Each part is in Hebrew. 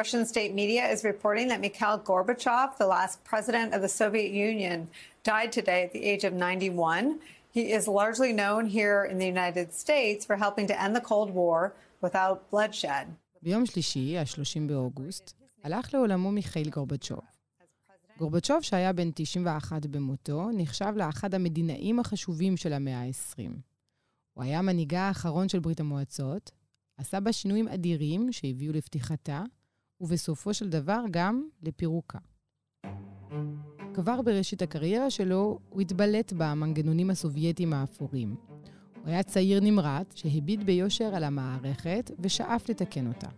Russian state media is reporting that Mikhail Gorbachev, the last president of the Soviet Union, died today at the age of 91. He is largely known here in the United States for helping to end the Cold War without bloodshed. ביום שלישי, ה-30 באוגוסט, הלך לעולמו מיכאיל גורבצ'וב. גורבצ'וב, שהיה בן 91 במותו, נחשב לאחד המדינאים החשובים של המאה ה-20. הוא היה מנהיגה האחרון של ברית המועצות, עשה בה שינויים אדירים שהביאו לפתיחתה, ובסופו של דבר גם לפירוקה. כבר בראשית הקריירה שלו, הוא התבלט במנגנונים הסובייטיים האפורים. הוא היה צעיר נמרץ שהביט ביושר על המערכת ושאף לתקן אותה.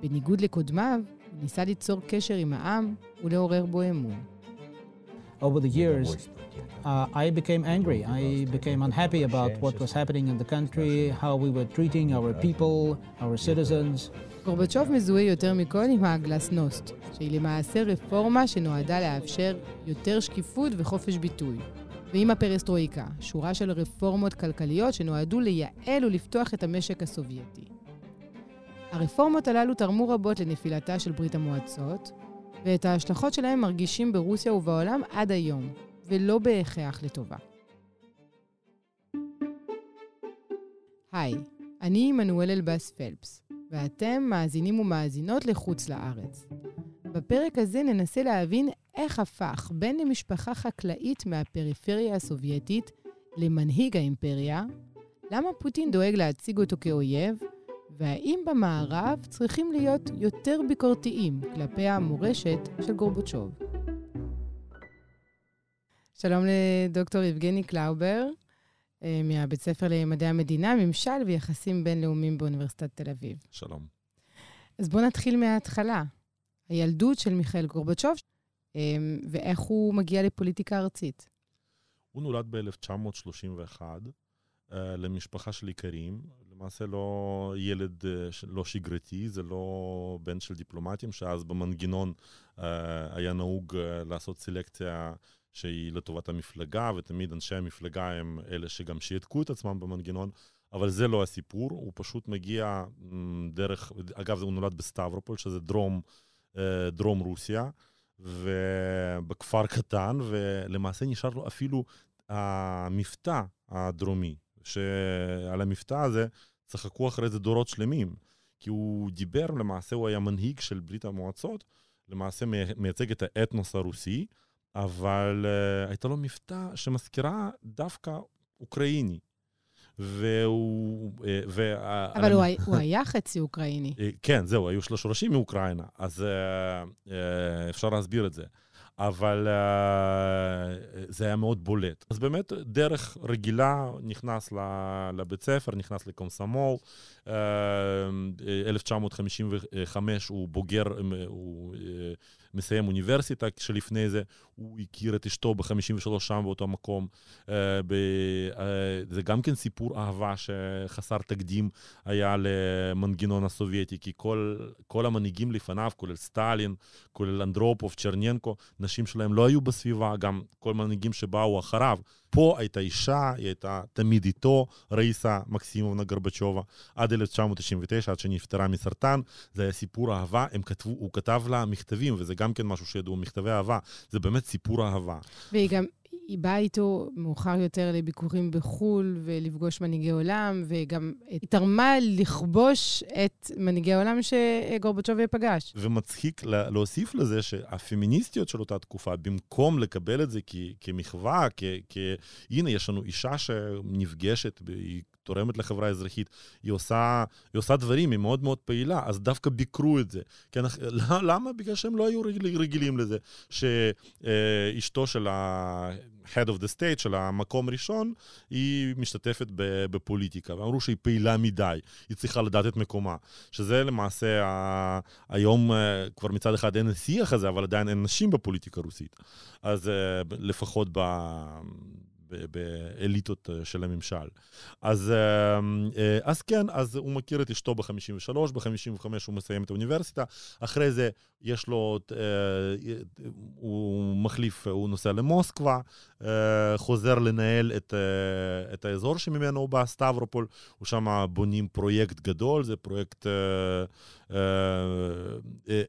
בניגוד לקודמיו, הוא ניסה ליצור קשר עם העם ולעורר בו אמון. Over the years, uh, I became angry. I became unhappy about what was happening in the country, how we were treating our people, our citizens. גורבצ'וב מזוהה יותר מכל עם הגלסנוסט, שהיא למעשה רפורמה שנועדה לאפשר יותר שקיפות וחופש ביטוי. ועם הפרסטרויקה, שורה של רפורמות כלכליות שנועדו לייעל ולפתוח את המשק הסובייטי. הרפורמות הללו תרמו רבות לנפילתה של ברית המועצות, ואת ההשלכות שלהם מרגישים ברוסיה ובעולם עד היום, ולא בהכרח לטובה. היי, אני עמנואל אלבאס פלפס, ואתם מאזינים ומאזינות לחוץ לארץ. בפרק הזה ננסה להבין איך הפך בן למשפחה חקלאית מהפריפריה הסובייטית למנהיג האימפריה, למה פוטין דואג להציג אותו כאויב, והאם במערב צריכים להיות יותר ביקורתיים כלפי המורשת של גורבצ'וב. שלום לדוקטור יבגני קלאובר, אה, מהבית ספר למדעי המדינה, ממשל ויחסים בינלאומיים באוניברסיטת תל אביב. שלום. אז בואו נתחיל מההתחלה. הילדות של מיכאל גורבצ'וב, אה, ואיך הוא מגיע לפוליטיקה ארצית. הוא נולד ב-1931 למשפחה של איכרים, למעשה לא ילד לא שגרתי, זה לא בן של דיפלומטים, שאז במנגנון היה נהוג לעשות סלקציה שהיא לטובת המפלגה, ותמיד אנשי המפלגה הם אלה שגם שיתקו את עצמם במנגנון, אבל זה לא הסיפור, הוא פשוט מגיע דרך, אגב, הוא נולד בסטברופול, שזה דרום, דרום רוסיה, ובכפר קטן, ולמעשה נשאר לו אפילו המבטא הדרומי, שעל המבטא הזה צחקו אחרי זה דורות שלמים. כי הוא דיבר, למעשה הוא היה מנהיג של ברית המועצות, למעשה מייצג את האתנוס הרוסי, אבל uh, הייתה לו מבטא שמזכירה דווקא אוקראיני. והוא... Uh, אבל הוא, היה, הוא היה חצי אוקראיני. כן, זהו, היו שלוש שורשים מאוקראינה, אז uh, uh, אפשר להסביר את זה. אבל uh, זה היה מאוד בולט. אז באמת, דרך רגילה נכנס לבית ספר, נכנס לקומסומול. Uh, 1955 הוא בוגר, הוא uh, מסיים אוניברסיטה, כשלפני זה הוא הכיר את אשתו ב-53 שם באותו מקום. ב, uh, זה גם כן סיפור אהבה שחסר תקדים היה למנגנון הסובייטי, כי כל, כל המנהיגים לפניו, כולל סטלין, כולל אנדרופוב, צ'רניאנקו, נשים שלהם לא היו בסביבה, גם כל מנהיגים שבאו אחריו. פה הייתה אישה, היא הייתה תמיד איתו, ראיסה מקסימובנה גרבצ'ובה, עד 1999, עד שנפטרה מסרטן, זה היה סיפור אהבה, הם כתבו, הוא כתב לה מכתבים, וזה גם כן משהו שידעו, מכתבי אהבה, זה באמת סיפור אהבה. והיא גם... היא באה איתו מאוחר יותר לביקורים בחו"ל ולפגוש מנהיגי עולם, וגם היא תרמה לכבוש את מנהיגי העולם שגורבצ'וב פגש. ומצחיק להוסיף לזה שהפמיניסטיות של אותה תקופה, במקום לקבל את זה כמחווה, כ... הנה, יש לנו אישה שנפגשת, היא תורמת לחברה האזרחית, היא עושה, היא עושה דברים, היא מאוד מאוד פעילה, אז דווקא ביקרו את זה. כן, למה? בגלל שהם לא היו רגילים לזה, שאשתו של ה-head of the state, של המקום ראשון, היא משתתפת בפוליטיקה, ואמרו שהיא פעילה מדי, היא צריכה לדעת את מקומה. שזה למעשה. היום אה, כבר מצד אחד אין שיח הזה, אבל עדיין אין נשים בפוליטיקה הרוסית. אז אה, לפחות ב... באליטות של הממשל. אז, אז כן, אז הוא מכיר את אשתו ב-53, ב-55 הוא מסיים את האוניברסיטה, אחרי זה יש לו, הוא מחליף, הוא נוסע למוסקבה, חוזר לנהל את, את האזור שממנו הוא בא, סטברופול, הוא שם בונים פרויקט גדול, זה פרויקט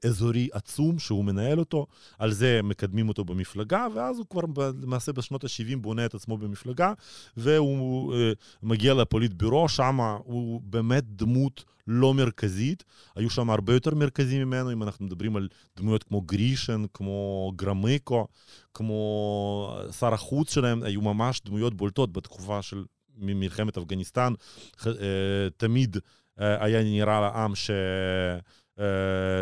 אזורי עצום שהוא מנהל אותו, על זה מקדמים אותו במפלגה, ואז הוא כבר למעשה בשנות ה-70 בונה את עצמו במפלגה, והוא מגיע לפוליטבירו, שם הוא באמת דמות לא מרכזית. היו שם הרבה יותר מרכזים ממנו, אם אנחנו מדברים על דמויות כמו גרישן, כמו גרמיקו, כמו שר החוץ שלהם, היו ממש דמויות בולטות בתקופה של מלחמת אפגניסטן. תמיד היה נראה לעם ש...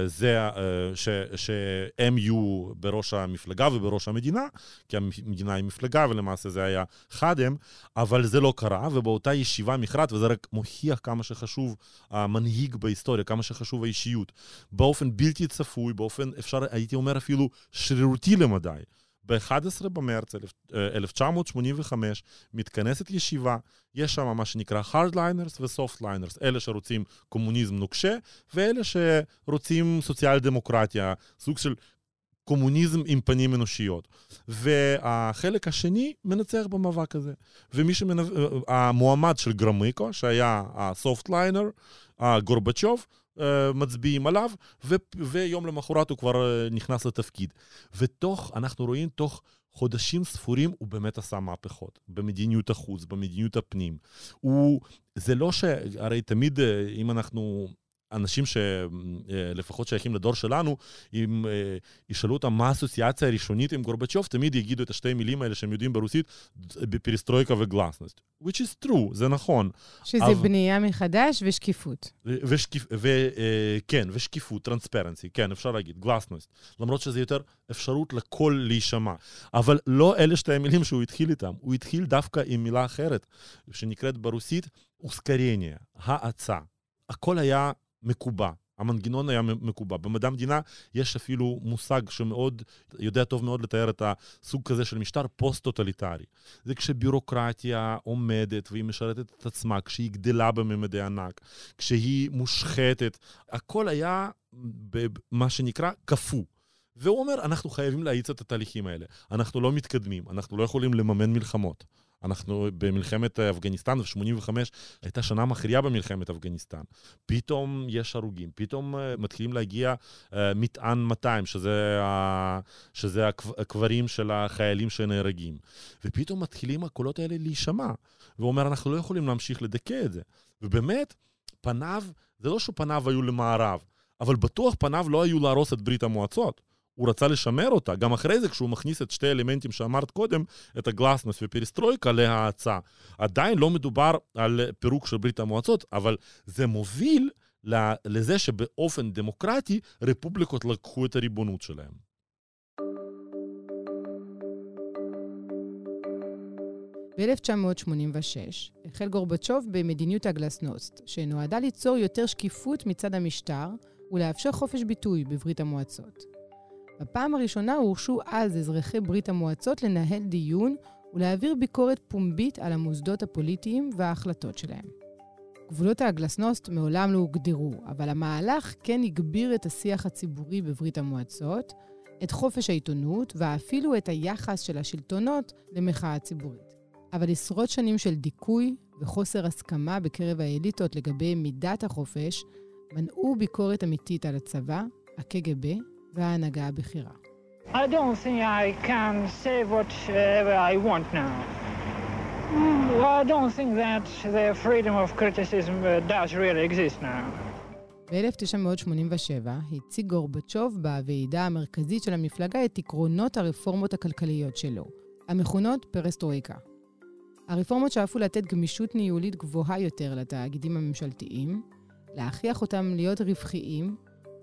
זה, ש, שהם יהיו בראש המפלגה ובראש המדינה, כי המדינה היא מפלגה ולמעשה זה היה חד הם, אבל זה לא קרה, ובאותה ישיבה מכרעת, וזה רק מוכיח כמה שחשוב המנהיג בהיסטוריה, כמה שחשוב האישיות, באופן בלתי צפוי, באופן, אפשר, הייתי אומר אפילו שרירותי למדי. ב-11 במרץ 1985 מתכנסת ישיבה, יש שם מה שנקרא hardliners ו-softliners, אלה שרוצים קומוניזם נוקשה, ואלה שרוצים סוציאל דמוקרטיה, סוג של קומוניזם עם פנים אנושיות. והחלק השני מנצח במאבק הזה. ומי שמנצח, המועמד של גרמיקו, שהיה הסופטליינר, גורבצ'וב, מצביעים עליו, ו- ויום למחרת הוא כבר נכנס לתפקיד. ותוך, אנחנו רואים, תוך חודשים ספורים הוא באמת עשה מהפכות במדיניות החוץ, במדיניות הפנים. הוא, זה לא ש... הרי תמיד, אם אנחנו אנשים שלפחות שייכים לדור שלנו, אם ישאלו אותם מה האסוציאציה הראשונית עם גורבצ'וב, תמיד יגידו את השתי מילים האלה שהם יודעים ברוסית, בפריסטרויקה וגלסנסט. which is true, זה נכון. שזה אבל... בנייה מחדש ושקיפות. ושקיפ... ו... כן, ושקיפות, transparency, כן, אפשר להגיד, гласность. למרות שזה יותר אפשרות לכל להישמע. אבל לא אלה שתי המילים שהוא התחיל איתם, הוא התחיל דווקא עם מילה אחרת, שנקראת ברוסית ускорение, האצה. הכל היה מקובע. המנגנון היה מקובע. במדעי המדינה יש אפילו מושג שמאוד, יודע טוב מאוד לתאר את הסוג כזה של משטר פוסט-טוטליטרי. זה כשבירוקרטיה עומדת והיא משרתת את עצמה, כשהיא גדלה בממדי ענק, כשהיא מושחתת, הכל היה במה שנקרא קפוא. והוא אומר, אנחנו חייבים להאיץ את התהליכים האלה. אנחנו לא מתקדמים, אנחנו לא יכולים לממן מלחמות. אנחנו במלחמת אפגניסטן, ו-85 הייתה שנה מכריעה במלחמת אפגניסטן. פתאום יש הרוגים, פתאום מתחילים להגיע uh, מטען 200, שזה, uh, שזה הקברים של החיילים שנהרגים. ופתאום מתחילים הקולות האלה להישמע. והוא אומר, אנחנו לא יכולים להמשיך לדכא את זה. ובאמת, פניו, זה לא שפניו היו למערב, אבל בטוח פניו לא היו להרוס את ברית המועצות. הוא רצה לשמר אותה. גם אחרי זה, כשהוא מכניס את שתי האלמנטים שאמרת קודם, את הגלסנוס ופריסטרויקה להאצה. עדיין לא מדובר על פירוק של ברית המועצות, אבל זה מוביל לזה שבאופן דמוקרטי רפובליקות לקחו את הריבונות שלהם. ב-1986 החל גורבצ'וב במדיניות הגלסנוסט, שנועדה ליצור יותר שקיפות מצד המשטר ולאפשר חופש ביטוי בברית המועצות. בפעם הראשונה הורשו אז אזרחי ברית המועצות לנהל דיון ולהעביר ביקורת פומבית על המוסדות הפוליטיים וההחלטות שלהם. גבולות הגלסנוסט מעולם לא הוגדרו, אבל המהלך כן הגביר את השיח הציבורי בברית המועצות, את חופש העיתונות ואפילו את היחס של השלטונות למחאה ציבורית. אבל עשרות שנים של דיכוי וחוסר הסכמה בקרב האליטות לגבי מידת החופש מנעו ביקורת אמיתית על הצבא, הקג"ב וההנהגה הבכירה. I don't think I can say whatever I want now. I don't think that the freedom of criticism does really exist now. ב-1987 הציג גורבצ'וב בוועידה המרכזית של המפלגה את עקרונות הרפורמות הכלכליות שלו, המכונות פרסטרויקה. הרפורמות שאפו לתת גמישות ניהולית גבוהה יותר לתאגידים הממשלתיים, להכריח אותם להיות רווחיים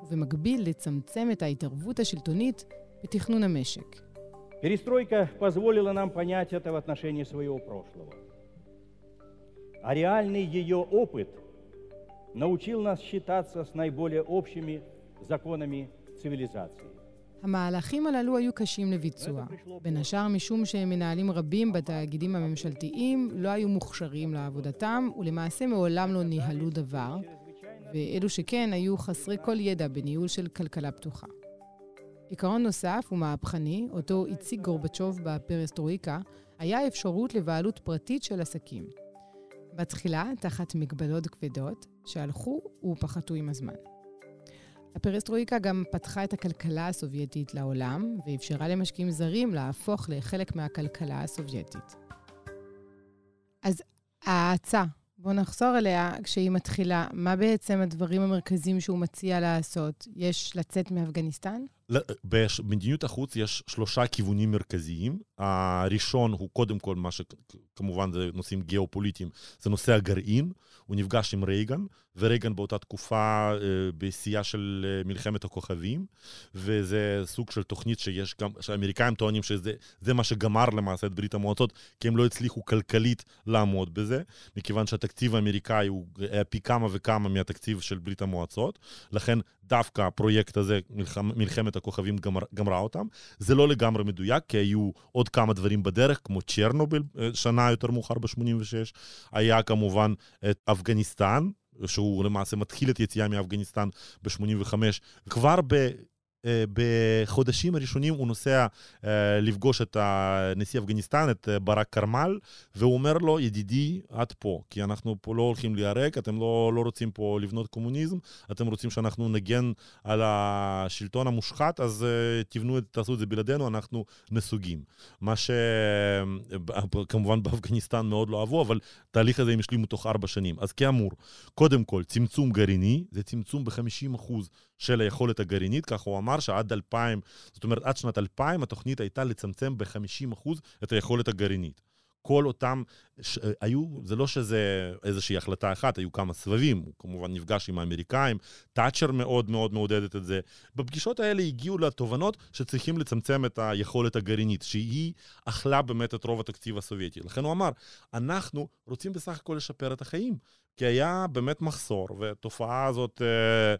ובמקביל לצמצם את ההתערבות השלטונית בתכנון המשק. Перестройка позволила нам понять это в отношении своего прошлого. А реальный ее опыт научил нас считаться с наиболее общими законами цивилизации. המהלכים הללו היו קשים לביצוע, בין השאר משום שמנהלים רבים בתאגידים הממשלתיים לא היו מוכשרים לעבודתם ולמעשה מעולם לא ניהלו דבר, ואלו שכן היו חסרי כל ידע בניהול של כלכלה פתוחה. עיקרון נוסף ומהפכני, אותו הציג גורבצ'וב בפרסטרויקה, היה אפשרות לבעלות פרטית של עסקים. בתחילה, תחת מגבלות כבדות, שהלכו ופחתו עם הזמן. הפרסטרויקה גם פתחה את הכלכלה הסובייטית לעולם, ואפשרה למשקיעים זרים להפוך לחלק מהכלכלה הסובייטית. אז ההאצה, בואו נחזור אליה כשהיא מתחילה. מה בעצם הדברים המרכזיים שהוא מציע לעשות? יש לצאת מאפגניסטן? במדיניות החוץ יש שלושה כיוונים מרכזיים. הראשון הוא קודם כל מה שכמובן זה נושאים גיאופוליטיים, זה נושא הגרעין. הוא נפגש עם רייגן, ורייגן באותה תקופה אה, בשיאה של אה, מלחמת הכוכבים, וזה סוג של תוכנית שיש גם, שהאמריקאים טוענים שזה מה שגמר למעשה את ברית המועצות, כי הם לא הצליחו כלכלית לעמוד בזה, מכיוון שהתקציב האמריקאי הוא היה פי כמה וכמה מהתקציב של ברית המועצות, לכן דווקא הפרויקט הזה, מלחמ, מלחמת הכוכבים, גמר, גמרה אותם. זה לא לגמרי מדויק, כי היו עוד כמה דברים בדרך, כמו צ'רנוביל, אה, שנה יותר מאוחר ב-86. היה כמובן את אפגניסטן, שהוא למעשה מתחיל את יציאה מאפגניסטן ב-85. כבר ב... אה, בחודשים הראשונים הוא נוסע אה, לפגוש את נשיא אפגניסטן, את אה, ברק קרמל, והוא אומר לו, ידידי, עד פה, כי אנחנו פה לא הולכים להיהרג, אתם לא, לא רוצים פה לבנות קומוניזם, אתם רוצים שאנחנו נגן על השלטון המושחת, אז תבנו, תעשו את זה בלעדינו, אנחנו נסוגים. מה שכמובן באפגניסטן מאוד לא אהבו, אבל התהליך הזה הם השלימו תוך ארבע שנים. אז כאמור, קודם כל, צמצום גרעיני, זה צמצום ב-50% של היכולת הגרעינית, כך הוא אמר שעד 2000, זאת אומרת עד שנת 2000 התוכנית הייתה לצמצם ב-50% את היכולת הגרעינית. כל אותם, ש... היו, זה לא שזה איזושהי החלטה אחת, היו כמה סבבים, הוא כמובן נפגש עם האמריקאים, תאצ'ר מאוד מאוד מעודדת את זה. בפגישות האלה הגיעו לתובנות שצריכים לצמצם את היכולת הגרעינית, שהיא אכלה באמת את רוב התקציב הסובייטי. לכן הוא אמר, אנחנו רוצים בסך הכל לשפר את החיים. כי היה באמת מחסור, והתופעה הזאת, אה,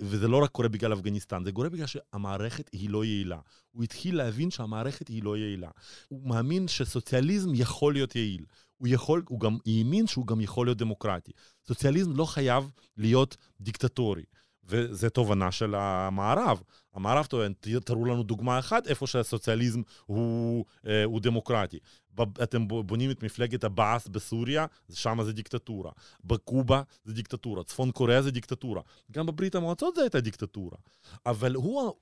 וזה לא רק קורה בגלל אפגניסטן, זה קורה בגלל שהמערכת היא לא יעילה. הוא התחיל להבין שהמערכת היא לא יעילה. הוא מאמין שסוציאליזם יכול להיות יעיל. הוא יכול, הוא גם האמין שהוא גם יכול להיות דמוקרטי. סוציאליזם לא חייב להיות דיקטטורי. וזו תובנה של המערב. המערב טוען, תראו לנו דוגמה אחת איפה שהסוציאליזם הוא, אה, הוא דמוקרטי. אתם בונים את מפלגת הבאס בסוריה, שם זה דיקטטורה. בקובה זה דיקטטורה, צפון קוריאה זה דיקטטורה. גם בברית המועצות זה הייתה דיקטטורה. אבל הוא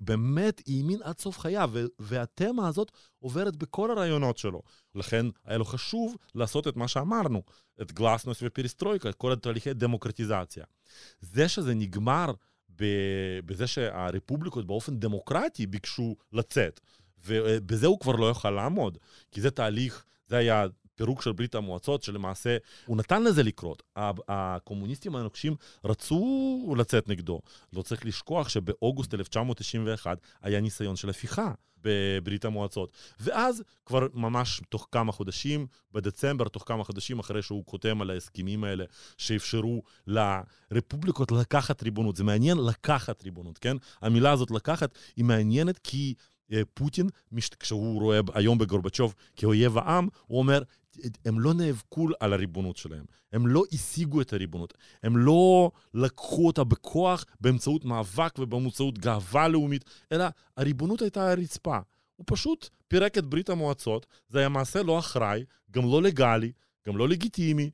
באמת האמין עד סוף חייו, והתמה הזאת עוברת בכל הרעיונות שלו. לכן היה לו חשוב לעשות את מה שאמרנו, את גלסנוס ופריסטרויקה, את כל התהליכי דמוקרטיזציה. זה שזה נגמר בזה שהרפובליקות באופן דמוקרטי ביקשו לצאת. ובזה הוא כבר לא יוכל לעמוד, כי זה תהליך, זה היה פירוק של ברית המועצות, שלמעשה הוא נתן לזה לקרות. הקומוניסטים הנוקשים רצו לצאת נגדו. לא צריך לשכוח שבאוגוסט 1991 היה ניסיון של הפיכה. בברית המועצות. ואז כבר ממש תוך כמה חודשים, בדצמבר, תוך כמה חודשים אחרי שהוא חותם על ההסכמים האלה, שאפשרו לרפובליקות לקחת ריבונות. זה מעניין לקחת ריבונות, כן? המילה הזאת לקחת היא מעניינת כי פוטין, כשהוא רואה היום בגורבצ'וב כאויב העם, הוא אומר, הם לא נאבקו על הריבונות שלהם, הם לא השיגו את הריבונות, הם לא לקחו אותה בכוח באמצעות מאבק ובאמצעות גאווה לאומית, אלא הריבונות הייתה הרצפה. הוא פשוט פירק את ברית המועצות, זה היה מעשה לא אחראי, גם לא לגאלי, גם לא לגיטימי.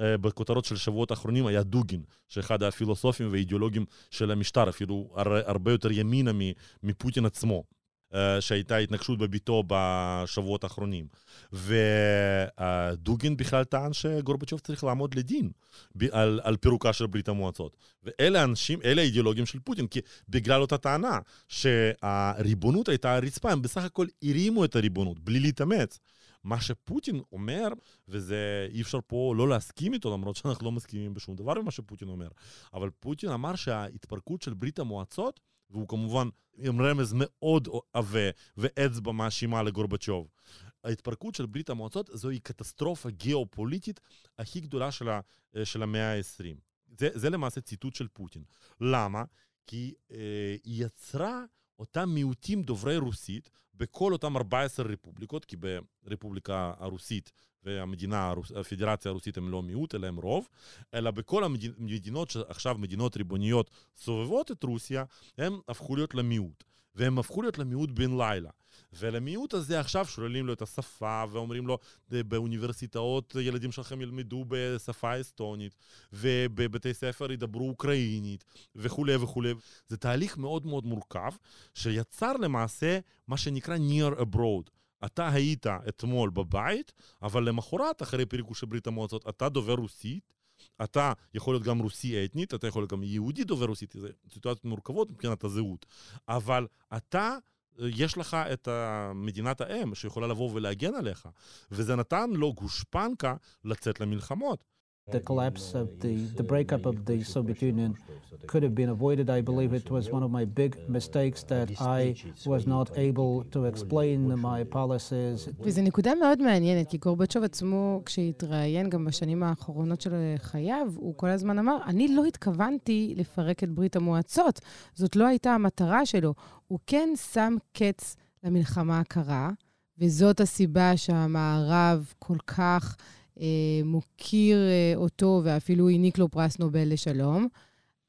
אה, בכותרות של השבועות האחרונים היה דוגין, שאחד הפילוסופים והאידיאולוגים של המשטר, אפילו הרבה יותר ימינה מפוטין עצמו. אה, שהייתה התנגשות בביתו בשבועות האחרונים. ודוגין בכלל טען שגורבצ'וב צריך לעמוד לדין על, על פירוקה של ברית המועצות. ואלה האנשים, אלה האידיאולוגים של פוטין, כי בגלל אותה טענה שהריבונות הייתה הרצפה, הם בסך הכל הרימו את הריבונות בלי להתאמץ. מה שפוטין אומר, וזה אי אפשר פה לא להסכים איתו, למרות שאנחנו לא מסכימים בשום דבר עם מה שפוטין אומר, אבל פוטין אמר שההתפרקות של ברית המועצות והוא כמובן עם רמז מאוד עבה ואצבע מאשימה לגורבצ'וב. ההתפרקות של ברית המועצות זוהי קטסטרופה גיאופוליטית הכי גדולה של, ה, של המאה ה-20. זה, זה למעשה ציטוט של פוטין. למה? כי אה, היא יצרה אותם מיעוטים דוברי רוסית בכל אותם 14 רפובליקות, כי ברפובליקה הרוסית והמדינה, הפדרציה הרוסית הם לא מיעוט, אלא הם רוב, אלא בכל המדינות שעכשיו מדינות ריבוניות סובבות את רוסיה, הם הפכו להיות למיעוט. והם הפכו להיות למיעוט בן לילה. ולמיעוט הזה עכשיו שוללים לו את השפה ואומרים לו, באוניברסיטאות ילדים שלכם ילמדו בשפה אסטונית, ובבתי ספר ידברו אוקראינית, וכולי וכולי. זה תהליך מאוד מאוד מורכב, שיצר למעשה מה שנקרא near abroad. אתה היית אתמול בבית, אבל למחרת, אחרי פיריקו של ברית המועצות, אתה דובר רוסית, אתה יכול להיות גם רוסי אתנית, אתה יכול להיות גם יהודי דובר רוסית, זה סיטואציות מורכבות מבחינת הזהות, אבל אתה יש לך את מדינת האם שיכולה לבוא ולהגן עליך, וזה נתן לו גושפנקה לצאת למלחמות. The collapse of the, the breakup of the Soviet Union could have been avoided. I believe it was one of my big mistakes that I was not able to explain my policies. וזו נקודה מאוד מעניינת, כי גורבצ'וב עצמו, כשהתראיין גם בשנים האחרונות של חייו, הוא כל הזמן אמר, אני לא התכוונתי לפרק את ברית המועצות, זאת לא הייתה המטרה שלו. הוא כן שם קץ למלחמה הקרה, וזאת הסיבה שהמערב כל כך... אה, מוקיר אה, אותו ואפילו העניק לו פרס נובל לשלום,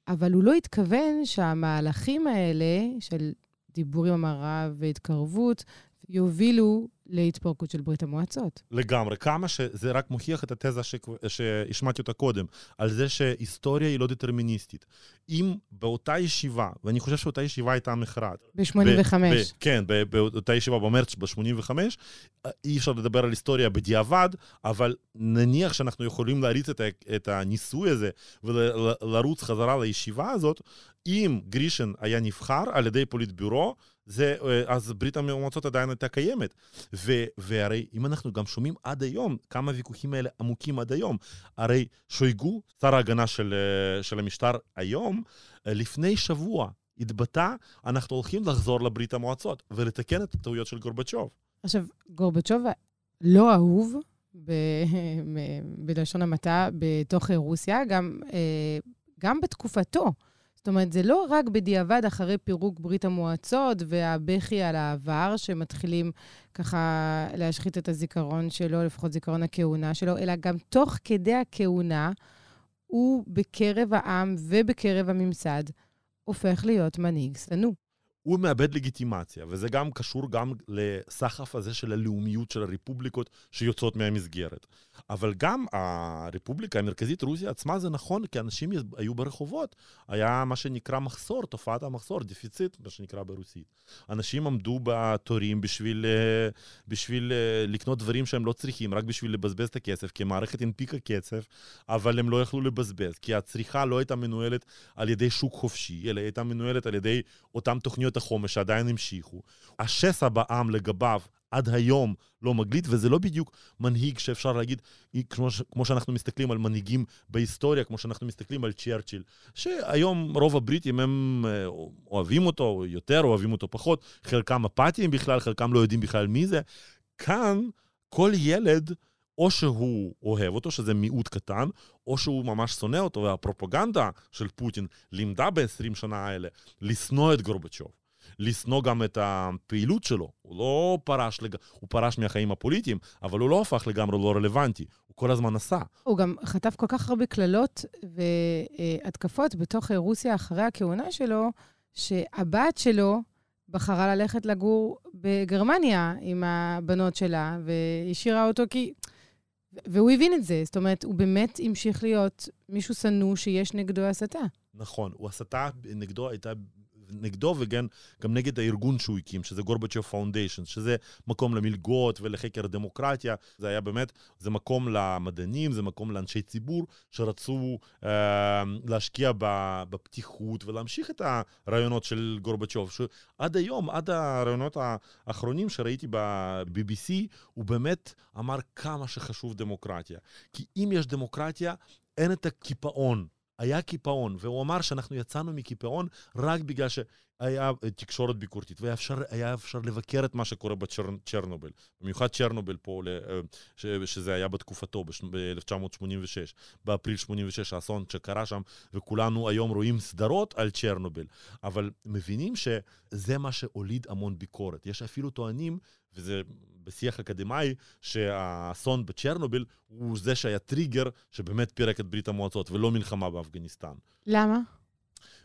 אבל הוא לא התכוון שהמהלכים האלה של דיבור עם המערב והתקרבות יובילו להתפרקות של ברית המועצות. לגמרי. כמה שזה רק מוכיח את התזה שהשמעתי אותה קודם, על זה שהיסטוריה היא לא דטרמיניסטית. אם באותה ישיבה, ואני חושב שאותה ישיבה הייתה מכרעת. ב-85. כן, באותה ישיבה במרץ ב-85, אי אפשר לדבר על היסטוריה בדיעבד, אבל נניח שאנחנו יכולים להריץ את, את הניסוי הזה ולרוץ חזרה לישיבה הזאת, אם גרישן היה נבחר על ידי פוליטביורו, זה, אה, אז ברית המועצות עדיין הייתה קיימת. ו, והרי אם אנחנו גם שומעים עד היום, כמה ויכוחים האלה עמוקים עד היום, הרי שויגו, שר ההגנה של, אה, של המשטר היום, אה, לפני שבוע התבטא, אנחנו הולכים לחזור לברית המועצות ולתקן את הטעויות של גורבצ'וב. עכשיו, גורבצ'וב לא אהוב, ב, בלשון המעטה, בתוך רוסיה, גם, גם בתקופתו. זאת אומרת, זה לא רק בדיעבד אחרי פירוק ברית המועצות והבכי על העבר, שמתחילים ככה להשחית את הזיכרון שלו, לפחות זיכרון הכהונה שלו, אלא גם תוך כדי הכהונה, הוא בקרב העם ובקרב הממסד הופך להיות מנהיג שנוא. הוא מאבד לגיטימציה, וזה גם קשור גם לסחף הזה של הלאומיות של הרפובליקות שיוצאות מהמסגרת. אבל גם הרפובליקה המרכזית רוסיה עצמה זה נכון, כי אנשים היו ברחובות. היה מה שנקרא מחסור, תופעת המחסור, דפיציט, מה שנקרא ברוסית. אנשים עמדו בתורים בשביל, אה, בשביל אה, לקנות דברים שהם לא צריכים, רק בשביל לבזבז את הכסף, כי המערכת הנפיקה כסף, אבל הם לא יכלו לבזבז, כי הצריכה לא הייתה מנוהלת על ידי שוק חופשי, אלא הייתה מנוהלת על ידי אותן תוכניות החומש שעדיין המשיכו. השסע בעם לגביו עד היום לא מגליד, וזה לא בדיוק מנהיג שאפשר להגיד, כמו, ש, כמו שאנחנו מסתכלים על מנהיגים בהיסטוריה, כמו שאנחנו מסתכלים על צ'רצ'יל, שהיום רוב הבריטים הם אה, אוהבים אותו יותר, אוהבים אותו פחות, חלקם אפתיים בכלל, חלקם לא יודעים בכלל מי זה. כאן כל ילד, או שהוא אוהב אותו, שזה מיעוט קטן, או שהוא ממש שונא אותו, והפרופגנדה של פוטין לימדה ב-20 שנה האלה לשנוא את גורבצ'וב. לשנוא גם את הפעילות שלו. הוא לא פרש, לג... הוא פרש מהחיים הפוליטיים, אבל הוא לא הפך לגמרי לא רלוונטי. הוא כל הזמן נסע. הוא גם חטף כל כך הרבה קללות והתקפות בתוך רוסיה אחרי הכהונה שלו, שהבת שלו בחרה ללכת לגור בגרמניה עם הבנות שלה, והשאירה אותו כי... והוא הבין את זה, זאת אומרת, הוא באמת המשיך להיות מישהו שנוא שיש נגדו הסתה. נכון, הסתה נגדו הייתה נגדו וגם גם נגד הארגון שהוא הקים, שזה גורבצ'וב Foundation, שזה מקום למלגות ולחקר הדמוקרטיה. זה היה באמת, זה מקום למדענים, זה מקום לאנשי ציבור שרצו אה, להשקיע בפתיחות ולהמשיך את הרעיונות של גורבצ'וב, שעד היום, עד הרעיונות האחרונים שראיתי ב-BBC, הוא באמת אמר כמה שחשוב דמוקרטיה. כי אם יש דמוקרטיה, אין את הקיפאון. היה קיפאון, והוא אמר שאנחנו יצאנו מקיפאון רק בגלל שהיה תקשורת ביקורתית, והיה אפשר, אפשר לבקר את מה שקורה בצ'רנוביל. במיוחד צ'רנוביל פה, שזה היה בתקופתו, ב-1986, באפריל 86, האסון שקרה שם, וכולנו היום רואים סדרות על צ'רנוביל. אבל מבינים שזה מה שהוליד המון ביקורת. יש אפילו טוענים, וזה בשיח אקדמאי שהאסון בצ'רנוביל הוא זה שהיה טריגר שבאמת פירק את ברית המועצות ולא מלחמה באפגניסטן. למה?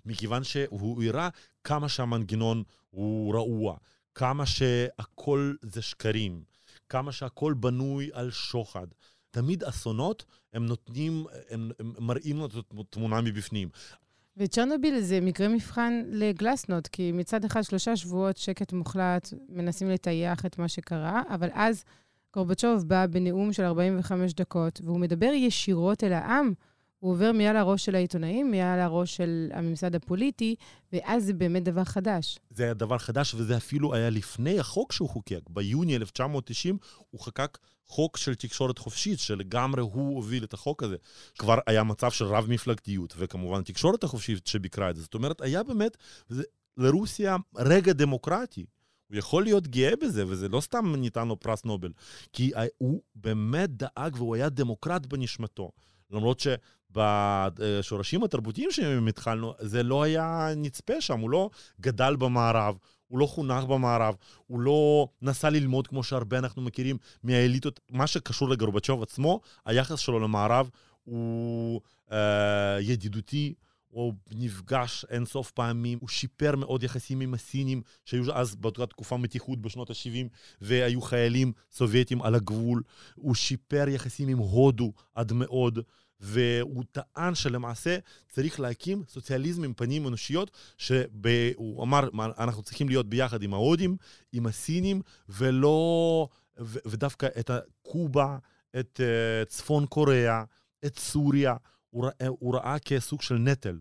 מכיוון שהוא הראה כמה שהמנגנון הוא רעוע, כמה שהכל זה שקרים, כמה שהכל בנוי על שוחד. תמיד אסונות, הם נותנים, הם, הם מראים לנו את התמונה מבפנים. וצ'רנוביל זה מקרה מבחן לגלסנוט, כי מצד אחד שלושה שבועות שקט מוחלט, מנסים לטייח את מה שקרה, אבל אז גורבצ'וב בא בנאום של 45 דקות, והוא מדבר ישירות אל העם. הוא עובר מעל הראש של העיתונאים, מעל הראש של הממסד הפוליטי, ואז זה באמת דבר חדש. זה היה דבר חדש, וזה אפילו היה לפני החוק שהוא חוקק. ביוני 1990 הוא חקק חוק של תקשורת חופשית, שלגמרי הוא הוביל את החוק הזה. כבר היה מצב של רב-מפלגתיות, וכמובן תקשורת החופשית שביקרה את זה. זאת אומרת, היה באמת זה, לרוסיה רגע דמוקרטי. הוא יכול להיות גאה בזה, וזה לא סתם ניתן לו פרס נובל, כי הוא באמת דאג והוא היה דמוקרט בנשמתו. למרות שבשורשים התרבותיים שהם התחלנו, זה לא היה נצפה שם, הוא לא גדל במערב, הוא לא חונך במערב, הוא לא נסע ללמוד כמו שהרבה אנחנו מכירים מהאליטות. מה שקשור לגורבצ'וב עצמו, היחס שלו למערב הוא אה, ידידותי, הוא נפגש אינסוף פעמים, הוא שיפר מאוד יחסים עם הסינים, שהיו אז באותה תקופה מתיחות בשנות ה-70, והיו חיילים סובייטים על הגבול. הוא שיפר יחסים עם הודו עד מאוד. והוא טען שלמעשה צריך להקים סוציאליזם עם פנים אנושיות, שהוא אמר, אנחנו צריכים להיות ביחד עם ההודים, עם הסינים, ולא, ו, ודווקא את קובה, את uh, צפון קוריאה, את סוריה, הוא, הוא ראה כסוג של נטל.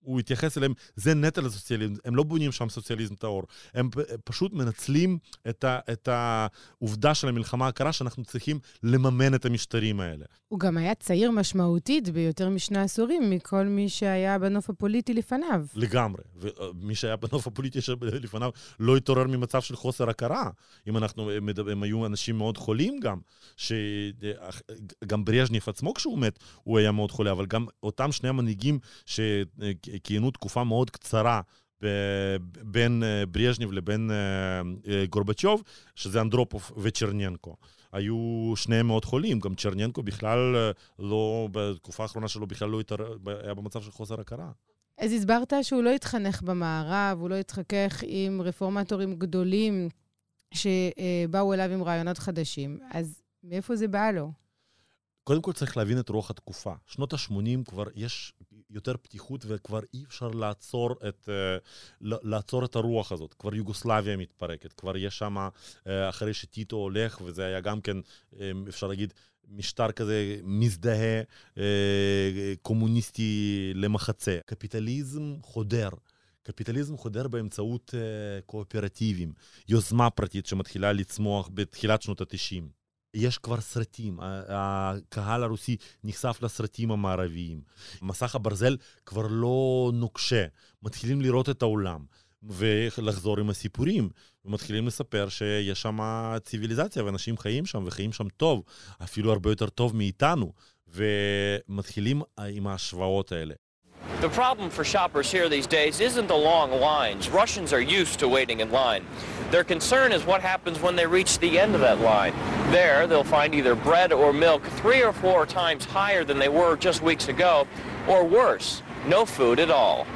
הוא התייחס אליהם, זה נטל הסוציאליזם, הם לא בונים שם סוציאליזם טהור, הם פשוט מנצלים את, ה, את העובדה של המלחמה הקרה שאנחנו צריכים לממן את המשטרים האלה. הוא גם היה צעיר משמעותית ביותר משני עשורים מכל מי שהיה בנוף הפוליטי לפניו. לגמרי, ומי שהיה בנוף הפוליטי לפניו לא התעורר ממצב של חוסר הכרה. אם אנחנו, הם, הם היו אנשים מאוד חולים גם, שגם ברז'ניף עצמו כשהוא מת, הוא היה מאוד חולה, אבל גם אותם שני המנהיגים ש... כיהנו תקופה מאוד קצרה בין אה, ברז'ניב לבין אה, אה, גורבצ'וב, שזה אנדרופוב וצ'רניאנקו. היו שניהם מאוד חולים, גם צ'רניאנקו בכלל לא, בתקופה האחרונה שלו בכלל לא התער... היה במצב של חוסר הכרה. אז הסברת שהוא לא התחנך במערב, הוא לא התחכך עם רפורמטורים גדולים שבאו אליו עם רעיונות חדשים. אז מאיפה זה בא לו? קודם כל צריך להבין את רוח התקופה. שנות ה-80 כבר יש יותר פתיחות וכבר אי אפשר לעצור את, אה, לעצור את הרוח הזאת. כבר יוגוסלביה מתפרקת, כבר יש שם, אה, אחרי שטיטו הולך, וזה היה גם כן, אה, אפשר להגיד, משטר כזה מזדהה, קומוניסטי למחצה. קפיטליזם חודר. קפיטליזם חודר באמצעות קואופרטיבים, יוזמה פרטית שמתחילה לצמוח בתחילת שנות ה-90. יש כבר סרטים, הקהל הרוסי נחשף לסרטים המערביים. מסך הברזל כבר לא נוקשה, מתחילים לראות את העולם. ולחזור עם הסיפורים, ומתחילים לספר שיש שם ציוויליזציה ואנשים חיים שם וחיים שם טוב, אפילו הרבה יותר טוב מאיתנו, ומתחילים עם ההשוואות האלה. The problem for shoppers here these days isn't the long lines. Russians are used to waiting in line. Their concern is what happens when they reach the end of that line. There, they'll find either bread or milk three or four times higher than they were just weeks ago, or worse, no food at all.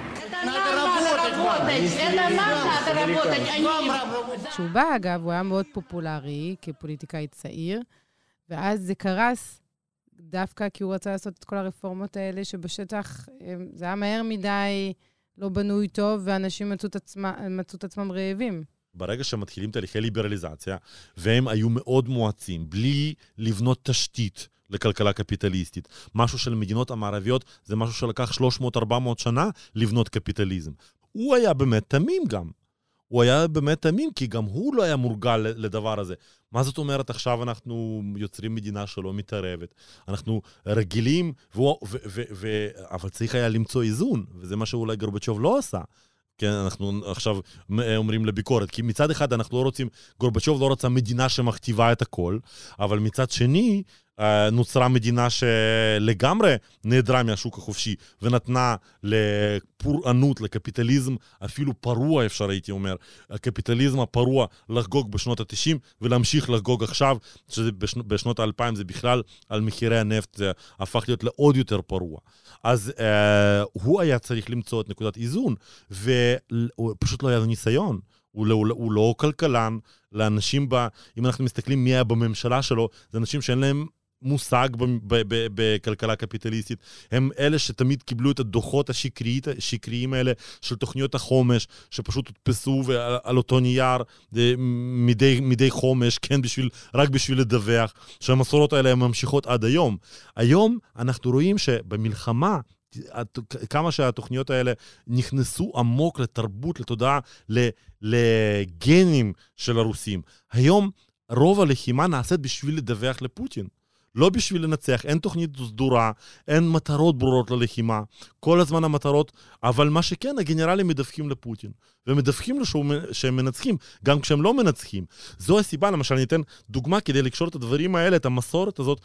כשהוא בא, אגב, הוא היה מאוד פופולרי כפוליטיקאי צעיר, ואז זה קרס דווקא כי הוא רצה לעשות את כל הרפורמות האלה, שבשטח זה היה מהר מדי לא בנוי טוב, ואנשים מצאו את, עצמה, מצאו את עצמם רעבים. ברגע שמתחילים תהליכי ליברליזציה, והם היו מאוד מואצים, בלי לבנות תשתית לכלכלה קפיטליסטית. משהו של מדינות המערביות זה משהו שלקח 300-400 שנה לבנות קפיטליזם. הוא היה באמת תמים גם. הוא היה באמת תמים, כי גם הוא לא היה מורגל לדבר הזה. מה זאת אומרת עכשיו אנחנו יוצרים מדינה שלא מתערבת? אנחנו רגילים, והוא, ו, ו, ו, אבל צריך היה למצוא איזון, וזה מה שאולי גורבצ'וב לא עשה. כן, אנחנו עכשיו אומרים לביקורת, כי מצד אחד אנחנו לא רוצים, גורבצ'וב לא רצה מדינה שמכתיבה את הכל, אבל מצד שני, נוצרה מדינה שלגמרי נעדרה מהשוק החופשי ונתנה לפורענות, לקפיטליזם אפילו פרוע, אפשר הייתי אומר, הקפיטליזם הפרוע לחגוג בשנות ה-90 ולהמשיך לחגוג עכשיו, שבשנות ה-2000 זה בכלל על מחירי הנפט, זה הפך להיות לעוד יותר פרוע. אז אה, הוא היה צריך למצוא את נקודת איזון, ופשוט לא היה לו ניסיון. הוא לא, הוא לא כלכלן, לאנשים ב... אם אנחנו מסתכלים מי היה בממשלה שלו, זה אנשים שאין להם מושג בכלכלה קפיטליסטית. הם אלה שתמיד קיבלו את הדוחות השקריים האלה של תוכניות החומש, שפשוט הודפסו על אותו נייר אה, מדי, מדי חומש, כן, בשביל, רק בשביל לדווח, שהמסורות האלה ממשיכות עד היום. היום אנחנו רואים שבמלחמה, כמה שהתוכניות האלה נכנסו עמוק לתרבות, לתודעה, לגנים של הרוסים. היום רוב הלחימה נעשית בשביל לדווח לפוטין. לא בשביל לנצח, אין תוכנית סדורה, אין מטרות ברורות ללחימה, כל הזמן המטרות, אבל מה שכן, הגנרלים מדווחים לפוטין, ומדווחים לו שהם מנצחים, גם כשהם לא מנצחים. זו הסיבה, למשל, אני אתן דוגמה כדי לקשור את הדברים האלה, את המסורת הזאת,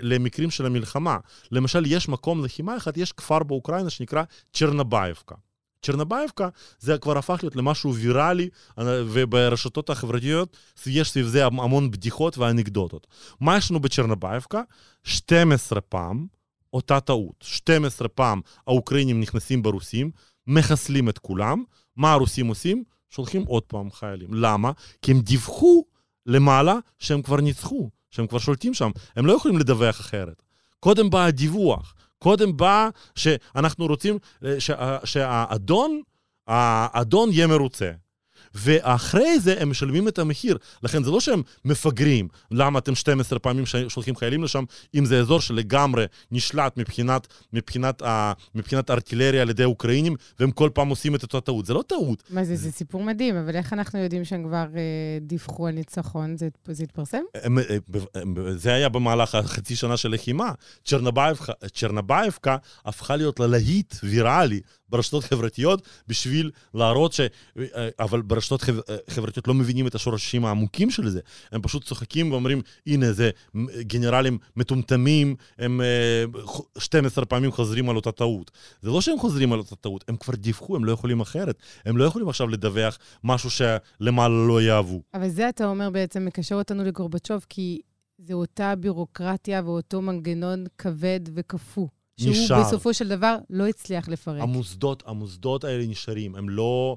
למקרים של המלחמה. למשל, יש מקום לחימה אחד, יש כפר באוקראינה שנקרא צ'ורנובאיבקה. צ'ורנובאיבקה זה כבר הפך להיות למשהו ויראלי, וברשתות החברתיות יש סביב זה המון בדיחות ואנקדוטות. מה יש לנו בצ'ורנובאיבקה? 12 פעם אותה טעות. 12 פעם האוקראינים נכנסים ברוסים, מחסלים את כולם, מה הרוסים עושים? שולחים עוד פעם חיילים. למה? כי הם דיווחו למעלה שהם כבר ניצחו, שהם כבר שולטים שם. הם לא יכולים לדווח אחרת. קודם בא הדיווח. קודם בא שאנחנו רוצים אה, שה, שהאדון, האדון יהיה מרוצה. ואחרי זה הם משלמים את המחיר. לכן זה לא שהם מפגרים, למה אתם 12 פעמים שולחים חיילים לשם, אם זה אזור שלגמרי נשלט מבחינת, מבחינת, uh, מבחינת ארטילריה על ידי האוקראינים, והם כל פעם עושים את אותה טעות. זה לא טעות. מה זה, זה סיפור מדהים, אבל איך אנחנו יודעים שהם כבר uh, דיווחו על ניצחון? זה, זה התפרסם? הם, הם, זה היה במהלך החצי שנה של לחימה. צ'רנבייבקה הפכה להיות ללהיט ויראלי ברשתות חברתיות בשביל להראות ש... אבל ברשתות חברתיות לא מבינים את השורשים העמוקים של זה. הם פשוט צוחקים ואומרים, הנה, זה גנרלים מטומטמים, הם 12 פעמים חוזרים על אותה טעות. זה לא שהם חוזרים על אותה טעות, הם כבר דיווחו, הם לא יכולים אחרת. הם לא יכולים עכשיו לדווח משהו שלמעלה לא יאהבו. אבל זה, אתה אומר, בעצם מקשר אותנו לגורבצ'וב, כי זה אותה בירוקרטיה ואותו מנגנון כבד וקפוא. שהוא נשאר. בסופו של דבר לא הצליח לפרק. המוסדות, המוסדות האלה נשארים, הם לא...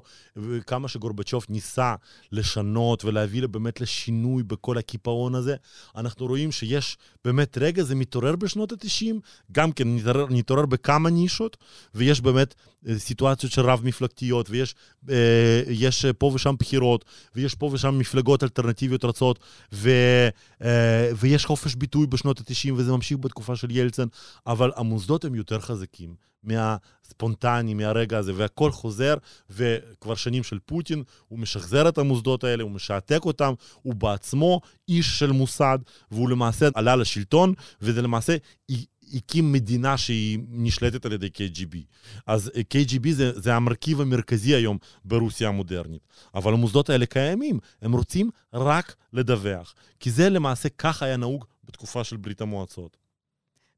כמה שגורבצ'וב ניסה לשנות ולהביא באמת לשינוי בכל הקיפאון הזה, אנחנו רואים שיש באמת רגע, זה מתעורר בשנות ה-90, גם כן נתעורר, נתעורר בכמה נישות, ויש באמת סיטואציות של רב-מפלגתיות, ויש אה, יש פה ושם בחירות, ויש פה ושם מפלגות אלטרנטיביות רצות, ו, אה, ויש חופש ביטוי בשנות ה-90, וזה ממשיך בתקופה של ילצן, אבל המוסדות הם יותר חזקים. מהספונטני, מהרגע הזה, והכל חוזר, וכבר שנים של פוטין, הוא משחזר את המוסדות האלה, הוא משעתק אותם, הוא בעצמו איש של מוסד, והוא למעשה עלה לשלטון, וזה למעשה הקים מדינה שהיא נשלטת על ידי KGB. אז KGB זה, זה המרכיב המרכזי היום ברוסיה המודרנית. אבל המוסדות האלה קיימים, הם רוצים רק לדווח. כי זה למעשה כך היה נהוג בתקופה של ברית המועצות.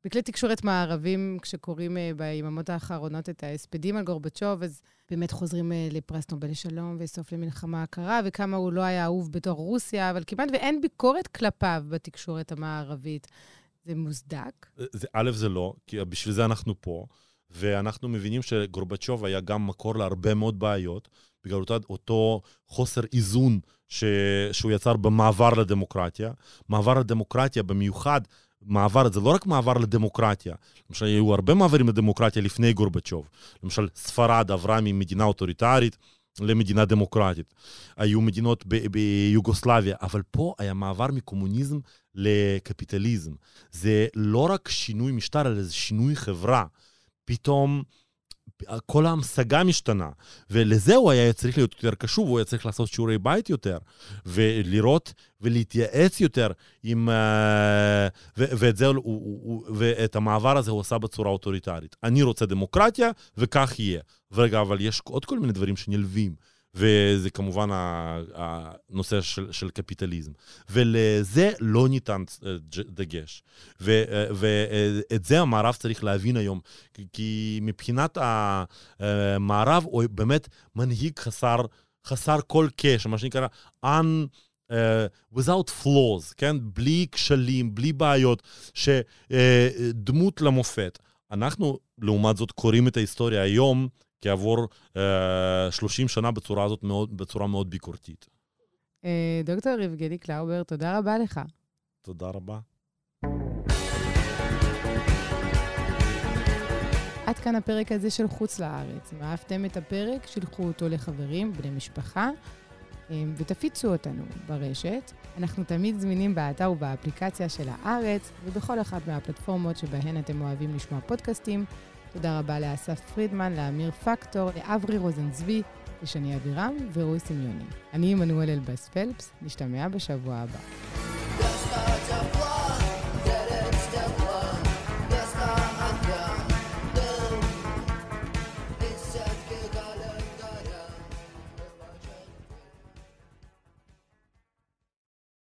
בכלי תקשורת מערבים, כשקוראים uh, ביממות האחרונות את ההספדים על גורבצ'וב, אז באמת חוזרים uh, לפרס נובל לשלום וסוף למלחמה הקרה, וכמה הוא לא היה אהוב בתור רוסיה, אבל כמעט ואין ביקורת כלפיו בתקשורת המערבית. זה מוסדק? זה, א', זה לא, כי בשביל זה אנחנו פה, ואנחנו מבינים שגורבצ'וב היה גם מקור להרבה מאוד בעיות, בגלל אותו, אותו חוסר איזון ש, שהוא יצר במעבר לדמוקרטיה. מעבר לדמוקרטיה במיוחד מעבר, זה לא רק מעבר לדמוקרטיה. למשל, היו הרבה מעברים לדמוקרטיה לפני גורבצ'וב. למשל, ספרד עברה ממדינה אוטוריטרית למדינה דמוקרטית. היו מדינות ביוגוסלביה, אבל פה היה מעבר מקומוניזם לקפיטליזם. זה לא רק שינוי משטר, אלא זה שינוי חברה. פתאום כל ההמשגה משתנה, ולזה הוא היה צריך להיות יותר קשוב, הוא היה צריך לעשות שיעורי בית יותר, ולראות ולהתייעץ יותר עם... אה, ו, ואת, זה, הוא, הוא, ואת המעבר הזה הוא עשה בצורה אוטוריטרית. אני רוצה דמוקרטיה, וכך יהיה. ורגע, אבל יש עוד כל מיני דברים שנלווים. וזה כמובן הנושא של, של קפיטליזם. ולזה לא ניתן דגש. ו, ואת זה המערב צריך להבין היום, כי מבחינת המערב הוא באמת מנהיג חסר, חסר כל קשר, מה שנקרא un... Uh, without flaws, כן? בלי כשלים, בלי בעיות, שדמות אה, למופת. אנחנו, לעומת זאת, קוראים את ההיסטוריה היום כעבור אה, 30 שנה בצורה הזאת, מאוד, בצורה מאוד ביקורתית. אה, דוקטור יבגני קלאובר, תודה רבה לך. תודה רבה. עד כאן הפרק הזה של חוץ לארץ. אם אהבתם את הפרק, שילחו אותו לחברים, בני משפחה. אמ, ותפיצו אותנו ברשת. אנחנו תמיד זמינים באתר ובאפליקציה של הארץ, ובכל אחת מהפלטפורמות שבהן אתם אוהבים לשמוע פודקאסטים. תודה רבה לאסף פרידמן, לאמיר פקטור, לאברי רוזנצבי, לשני אבירם ורועי סמיוני. אני עמנואל אלבאס פלפס, נשתמע בשבוע הבא.